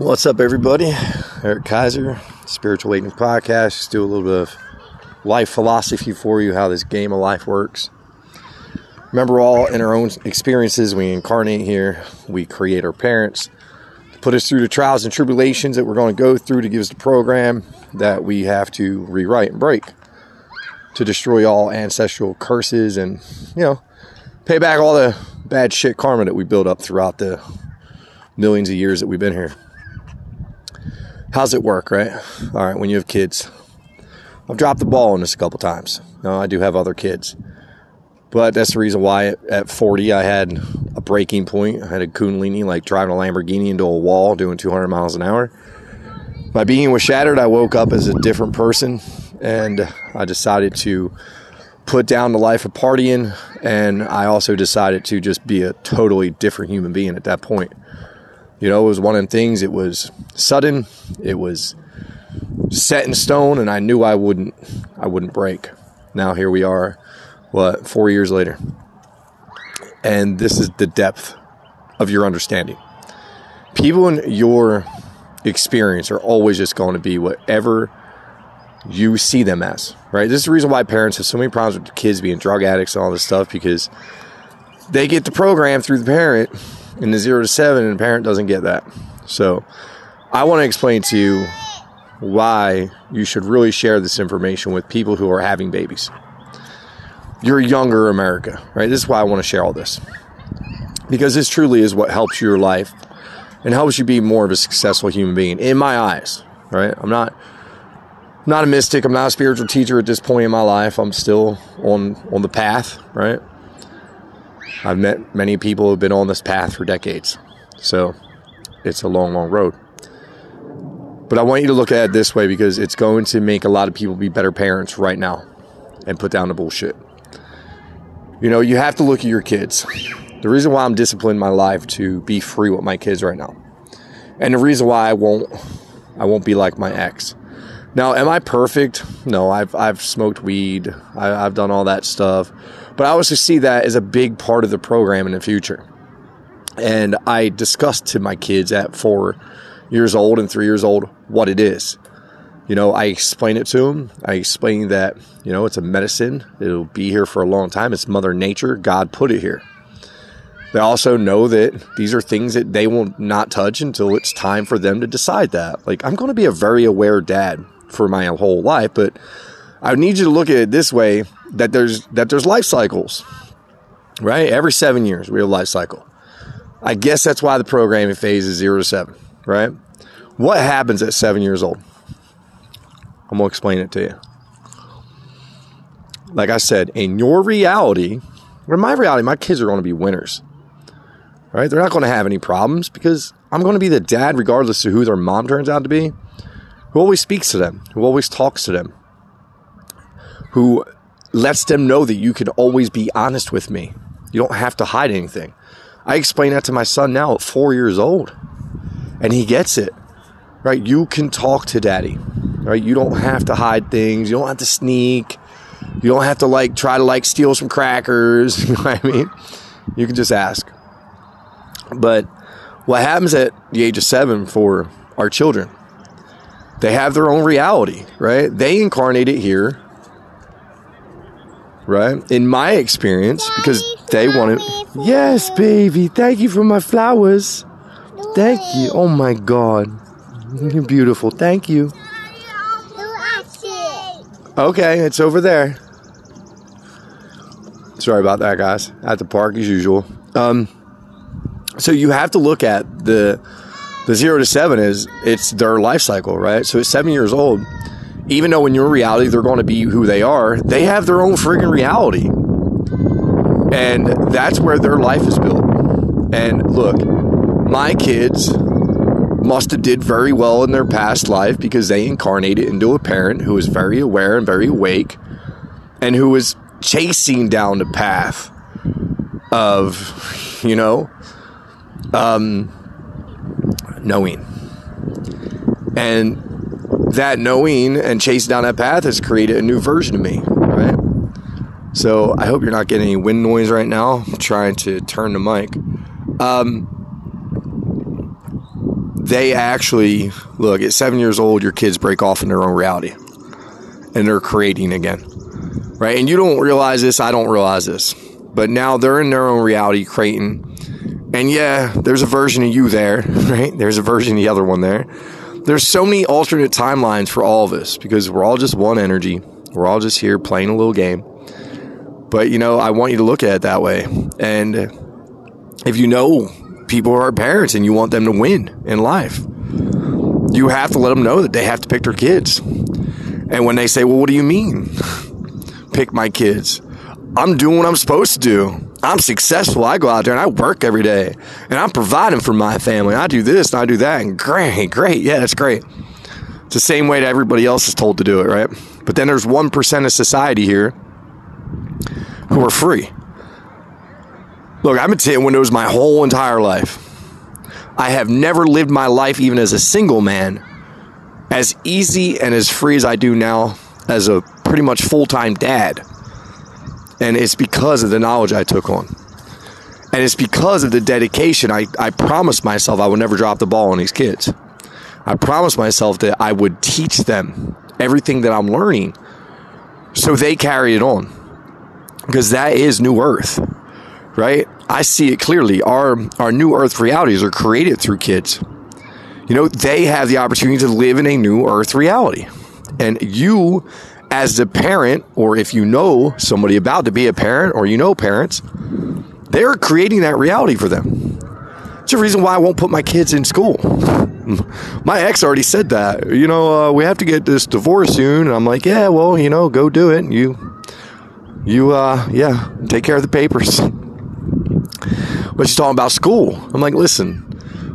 What's up, everybody? Eric Kaiser, Spiritual Awakening Podcast. Just do a little bit of life philosophy for you, how this game of life works. Remember, all in our own experiences, we incarnate here, we create our parents, put us through the trials and tribulations that we're going to go through to give us the program that we have to rewrite and break to destroy all ancestral curses and, you know, pay back all the bad shit karma that we built up throughout the millions of years that we've been here. How's it work, right? All right, when you have kids. I've dropped the ball on this a couple times. No, I do have other kids. But that's the reason why at 40 I had a breaking point. I had a Kundalini, like driving a Lamborghini into a wall doing 200 miles an hour. My being was shattered. I woke up as a different person and I decided to put down the life of partying. And I also decided to just be a totally different human being at that point. You know, it was one of the things, it was sudden, it was set in stone, and I knew I wouldn't I wouldn't break. Now here we are, what, four years later. And this is the depth of your understanding. People in your experience are always just going to be whatever you see them as, right? This is the reason why parents have so many problems with kids being drug addicts and all this stuff because they get the program through the parent in the zero to seven, and the parent doesn't get that. So, I want to explain to you why you should really share this information with people who are having babies. You're younger America, right? This is why I want to share all this. Because this truly is what helps your life and helps you be more of a successful human being in my eyes, right? I'm not not a mystic, I'm not a spiritual teacher at this point in my life. I'm still on on the path, right? I've met many people who have been on this path for decades. So it's a long, long road. But I want you to look at it this way because it's going to make a lot of people be better parents right now and put down the bullshit. You know, you have to look at your kids. The reason why I'm disciplined my life to be free with my kids right now. And the reason why I won't I won't be like my ex. Now, am I perfect? No, I've I've smoked weed. I, have done all that stuff. But I also see that as a big part of the program in the future. And I discussed to my kids at four years old and three years old what it is. You know, I explain it to them. I explain that, you know, it's a medicine. It'll be here for a long time. It's Mother Nature. God put it here. They also know that these are things that they will not touch until it's time for them to decide that. Like, I'm going to be a very aware dad for my whole life, but I need you to look at it this way that there's that there's life cycles. Right? Every 7 years we have a life cycle. I guess that's why the programming phase is 0 to 7, right? What happens at 7 years old? I'm going to explain it to you. Like I said, in your reality, or my reality, my kids are going to be winners. Right? They're not going to have any problems because I'm going to be the dad, regardless of who their mom turns out to be, who always speaks to them, who always talks to them, who lets them know that you can always be honest with me. You don't have to hide anything. I explain that to my son now at four years old, and he gets it. Right? You can talk to daddy. Right? You don't have to hide things. You don't have to sneak. You don't have to like try to like steal some crackers. You know what I mean? You can just ask. But what happens at the age of seven for our children? They have their own reality, right? They incarnate it here right? In my experience, because they want it. Yes, baby. Thank you for my flowers. Thank you. Oh my God. You're beautiful. Thank you. Okay, it's over there. Sorry about that, guys. At the park as usual. Um, so you have to look at the the zero to seven is it's their life cycle, right? So at seven years old, even though in your reality they're going to be who they are, they have their own friggin' reality. And that's where their life is built. And look, my kids must have did very well in their past life because they incarnated into a parent who was very aware and very awake and who was chasing down the path of, you know, um, knowing. And that knowing and chasing down that path has created a new version of me, right? So I hope you're not getting any wind noise right now. I'm trying to turn the mic. Um, they actually look at seven years old, your kids break off in their own reality and they're creating again. Right? And you don't realize this, I don't realize this. But now they're in their own reality creating. And yeah, there's a version of you there, right? There's a version of the other one there. There's so many alternate timelines for all of us because we're all just one energy. We're all just here playing a little game. But you know, I want you to look at it that way. And if you know people are parents and you want them to win in life, you have to let them know that they have to pick their kids. And when they say, Well, what do you mean? pick my kids. I'm doing what I'm supposed to do. I'm successful. I go out there and I work every day and I'm providing for my family. I do this and I do that. And great, great. Yeah, that's great. It's the same way that everybody else is told to do it, right? But then there's 1% of society here who are free. Look, I've been taking windows my whole entire life. I have never lived my life, even as a single man, as easy and as free as I do now as a pretty much full time dad. And it's because of the knowledge I took on. And it's because of the dedication I, I promised myself I would never drop the ball on these kids. I promised myself that I would teach them everything that I'm learning so they carry it on. Because that is New Earth, right? I see it clearly. Our, our New Earth realities are created through kids. You know, they have the opportunity to live in a New Earth reality. And you as a parent, or if you know somebody about to be a parent, or you know parents, they're creating that reality for them. It's the reason why I won't put my kids in school. My ex already said that. You know, uh, we have to get this divorce soon. And I'm like, yeah, well, you know, go do it. You, you, uh, yeah, take care of the papers. but she's talking about school. I'm like, listen,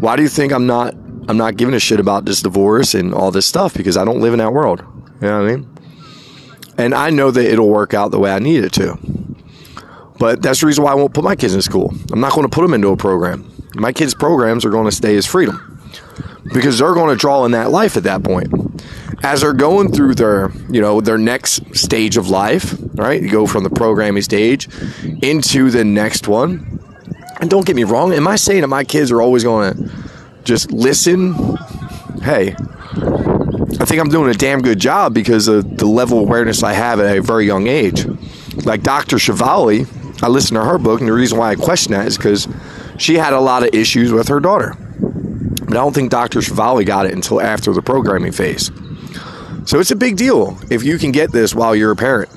why do you think I'm not, I'm not giving a shit about this divorce and all this stuff? Because I don't live in that world. You know what I mean? And I know that it'll work out the way I need it to. But that's the reason why I won't put my kids in school. I'm not going to put them into a program. My kids' programs are going to stay as freedom because they're going to draw in that life at that point. As they're going through their, you know, their next stage of life, right? You go from the programming stage into the next one. And don't get me wrong, am I saying that my kids are always going to just listen? Hey, I think I'm doing a damn good job because of the level of awareness I have at a very young age. Like Dr. Shefali, I listened to her book, and the reason why I question that is because she had a lot of issues with her daughter. But I don't think Dr. Shefali got it until after the programming phase. So it's a big deal if you can get this while you're a parent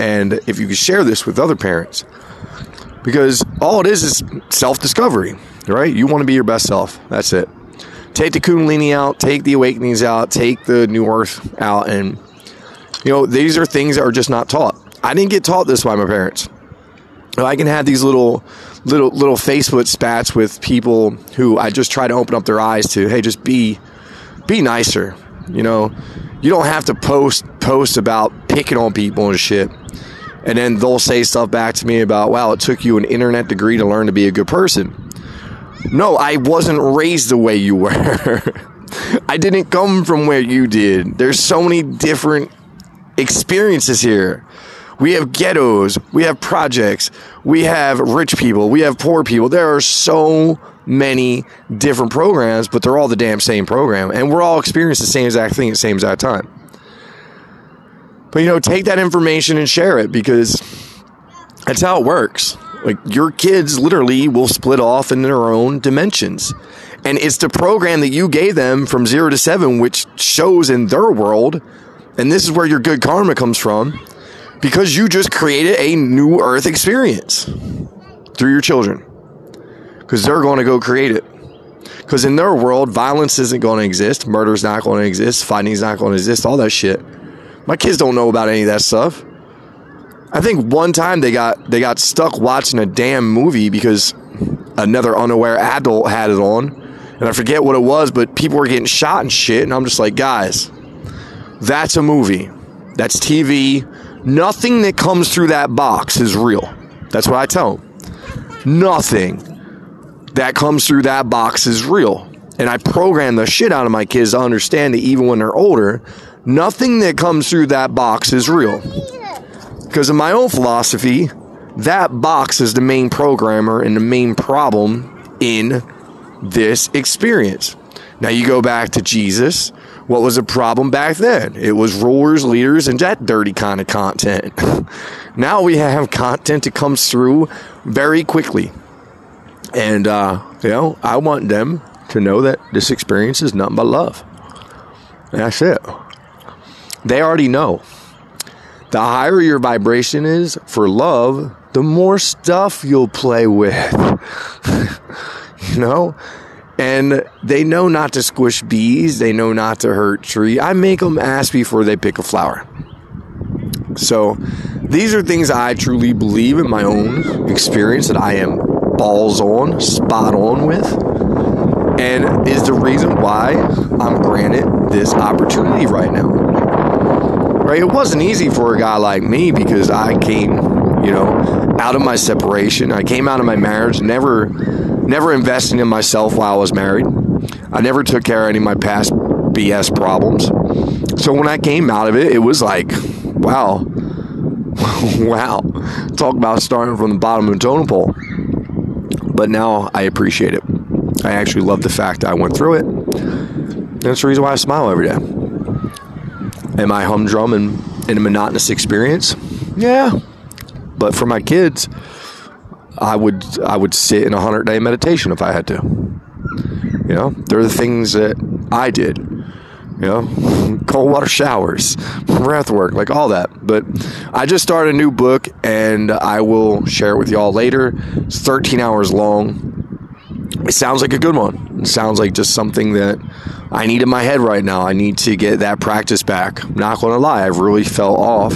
and if you can share this with other parents. Because all it is is self discovery, right? You want to be your best self. That's it take the Kundalini out, take the awakenings out, take the New Earth out, and you know these are things that are just not taught. I didn't get taught this by my parents. I can have these little, little, little Facebook spats with people who I just try to open up their eyes to. Hey, just be, be nicer. You know, you don't have to post post about picking on people and shit. And then they'll say stuff back to me about, wow, it took you an internet degree to learn to be a good person. No, I wasn't raised the way you were. I didn't come from where you did. There's so many different experiences here. We have ghettos, we have projects, we have rich people, we have poor people. There are so many different programs, but they're all the damn same program. And we're all experiencing the same exact thing at the same exact time. But you know, take that information and share it because that's how it works. Like your kids literally will split off in their own dimensions. And it's the program that you gave them from zero to seven, which shows in their world. And this is where your good karma comes from because you just created a new earth experience through your children because they're going to go create it. Because in their world, violence isn't going to exist, murder's not going to exist, fighting's not going to exist, all that shit. My kids don't know about any of that stuff. I think one time they got they got stuck watching a damn movie because another unaware adult had it on, and I forget what it was, but people were getting shot and shit, and I'm just like, guys, that's a movie, that's TV. Nothing that comes through that box is real. That's what I tell them. Nothing that comes through that box is real. And I program the shit out of my kids to understand that even when they're older, nothing that comes through that box is real. Because in my own philosophy, that box is the main programmer and the main problem in this experience. Now you go back to Jesus. What was the problem back then? It was rulers, leaders, and that dirty kind of content. now we have content that comes through very quickly. And, uh, you know, I want them to know that this experience is nothing but love. That's it. They already know. The higher your vibration is for love, the more stuff you'll play with. you know? And they know not to squish bees, they know not to hurt tree. I make them ask before they pick a flower. So, these are things I truly believe in my own experience that I am balls on, spot on with, and is the reason why I'm granted this opportunity right now. Right? It wasn't easy for a guy like me because I came, you know, out of my separation. I came out of my marriage, never never investing in myself while I was married. I never took care of any of my past BS problems. So when I came out of it, it was like, wow. wow. Talk about starting from the bottom of the totem pole but now I appreciate it. I actually love the fact that I went through it. That's the reason why I smile every day. Am I humdrum and in a monotonous experience? Yeah. But for my kids, I would I would sit in a hundred day meditation if I had to. You know, they're the things that I did. You know, cold water showers, breath work, like all that. But I just started a new book and I will share it with y'all later. It's 13 hours long. It sounds like a good one. It sounds like just something that I need in my head right now. I need to get that practice back. I'm not going to lie, I've really fell off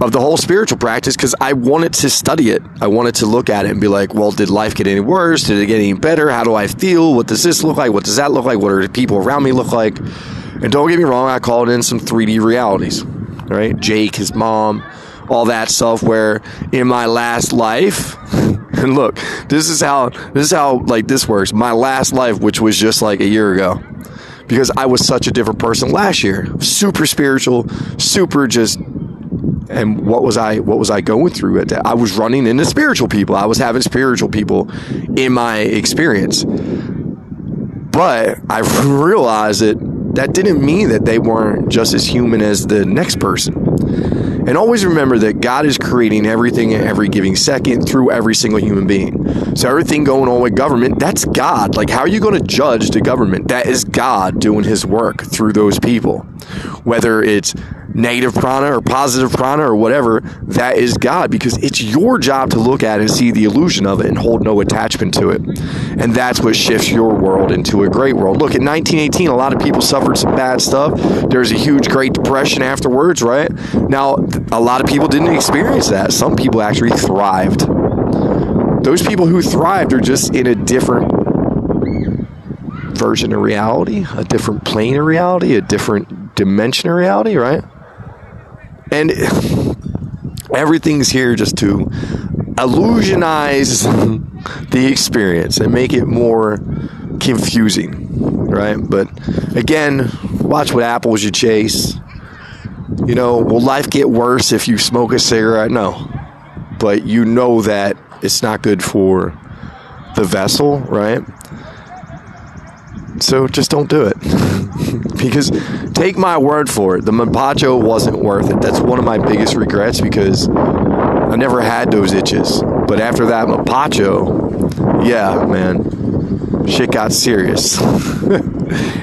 of the whole spiritual practice because I wanted to study it. I wanted to look at it and be like, well, did life get any worse? Did it get any better? How do I feel? What does this look like? What does that look like? What are the people around me look like? And don't get me wrong, I called in some 3D realities, right? Jake, his mom, all that stuff. Where in my last life, and look, this is how this is how like this works. My last life, which was just like a year ago, because I was such a different person last year. Super spiritual, super just and what was I what was I going through at that? I was running into spiritual people. I was having spiritual people in my experience. But I realized that that didn't mean that they weren't just as human as the next person. And always remember that God is creating everything in every giving second through every single human being. So everything going on with government, that's God. Like how are you going to judge the government? That is God doing his work through those people. Whether it's negative prana or positive prana or whatever, that is God because it's your job to look at and see the illusion of it and hold no attachment to it. And that's what shifts your world into a great world. Look, in 1918, a lot of people suffered some bad stuff. There's a huge Great Depression afterwards, right? Now, a lot of people didn't experience that. Some people actually thrived. Those people who thrived are just in a different version of reality, a different plane of reality, a different dimension of reality, right? And everything's here just to illusionize the experience and make it more confusing, right? But again, watch what apples you chase. You know, will life get worse if you smoke a cigarette? No. But you know that it's not good for the vessel, right? So just don't do it. because take my word for it, the Mapacho wasn't worth it. That's one of my biggest regrets because I never had those itches. But after that Mapacho, yeah, man, shit got serious.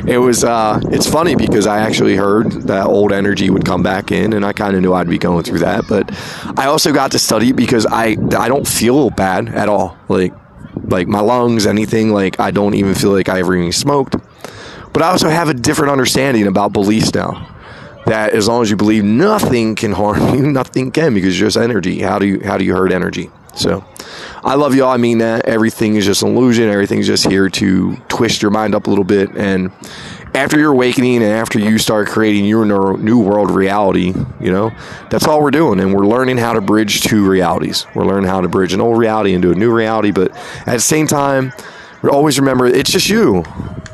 it was uh, it's funny because I actually heard that old energy would come back in and I kind of knew I'd be going through that, but I also got to study because I I don't feel bad at all. Like like my lungs, anything. Like I don't even feel like I ever even smoked. But I also have a different understanding about beliefs now. That as long as you believe nothing can harm you, nothing can because you're just energy. How do you how do you hurt energy? So I love y'all. I mean that everything is just an illusion. Everything's just here to twist your mind up a little bit and after your awakening and after you start creating your new world reality, you know, that's all we're doing. And we're learning how to bridge two realities. We're learning how to bridge an old reality into a new reality. But at the same time, always remember it's just you.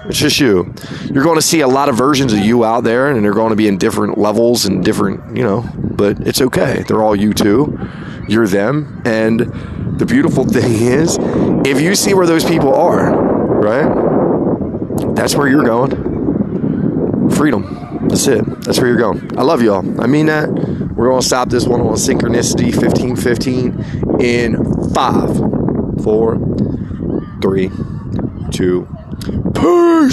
It's just you. You're going to see a lot of versions of you out there, and they're going to be in different levels and different, you know, but it's okay. They're all you too. You're them. And the beautiful thing is, if you see where those people are, right? that's where you're going. Freedom. That's it. That's where you're going. I love y'all. I mean that. We're going to stop this one on synchronicity 1515 in five, four, three, two, peace.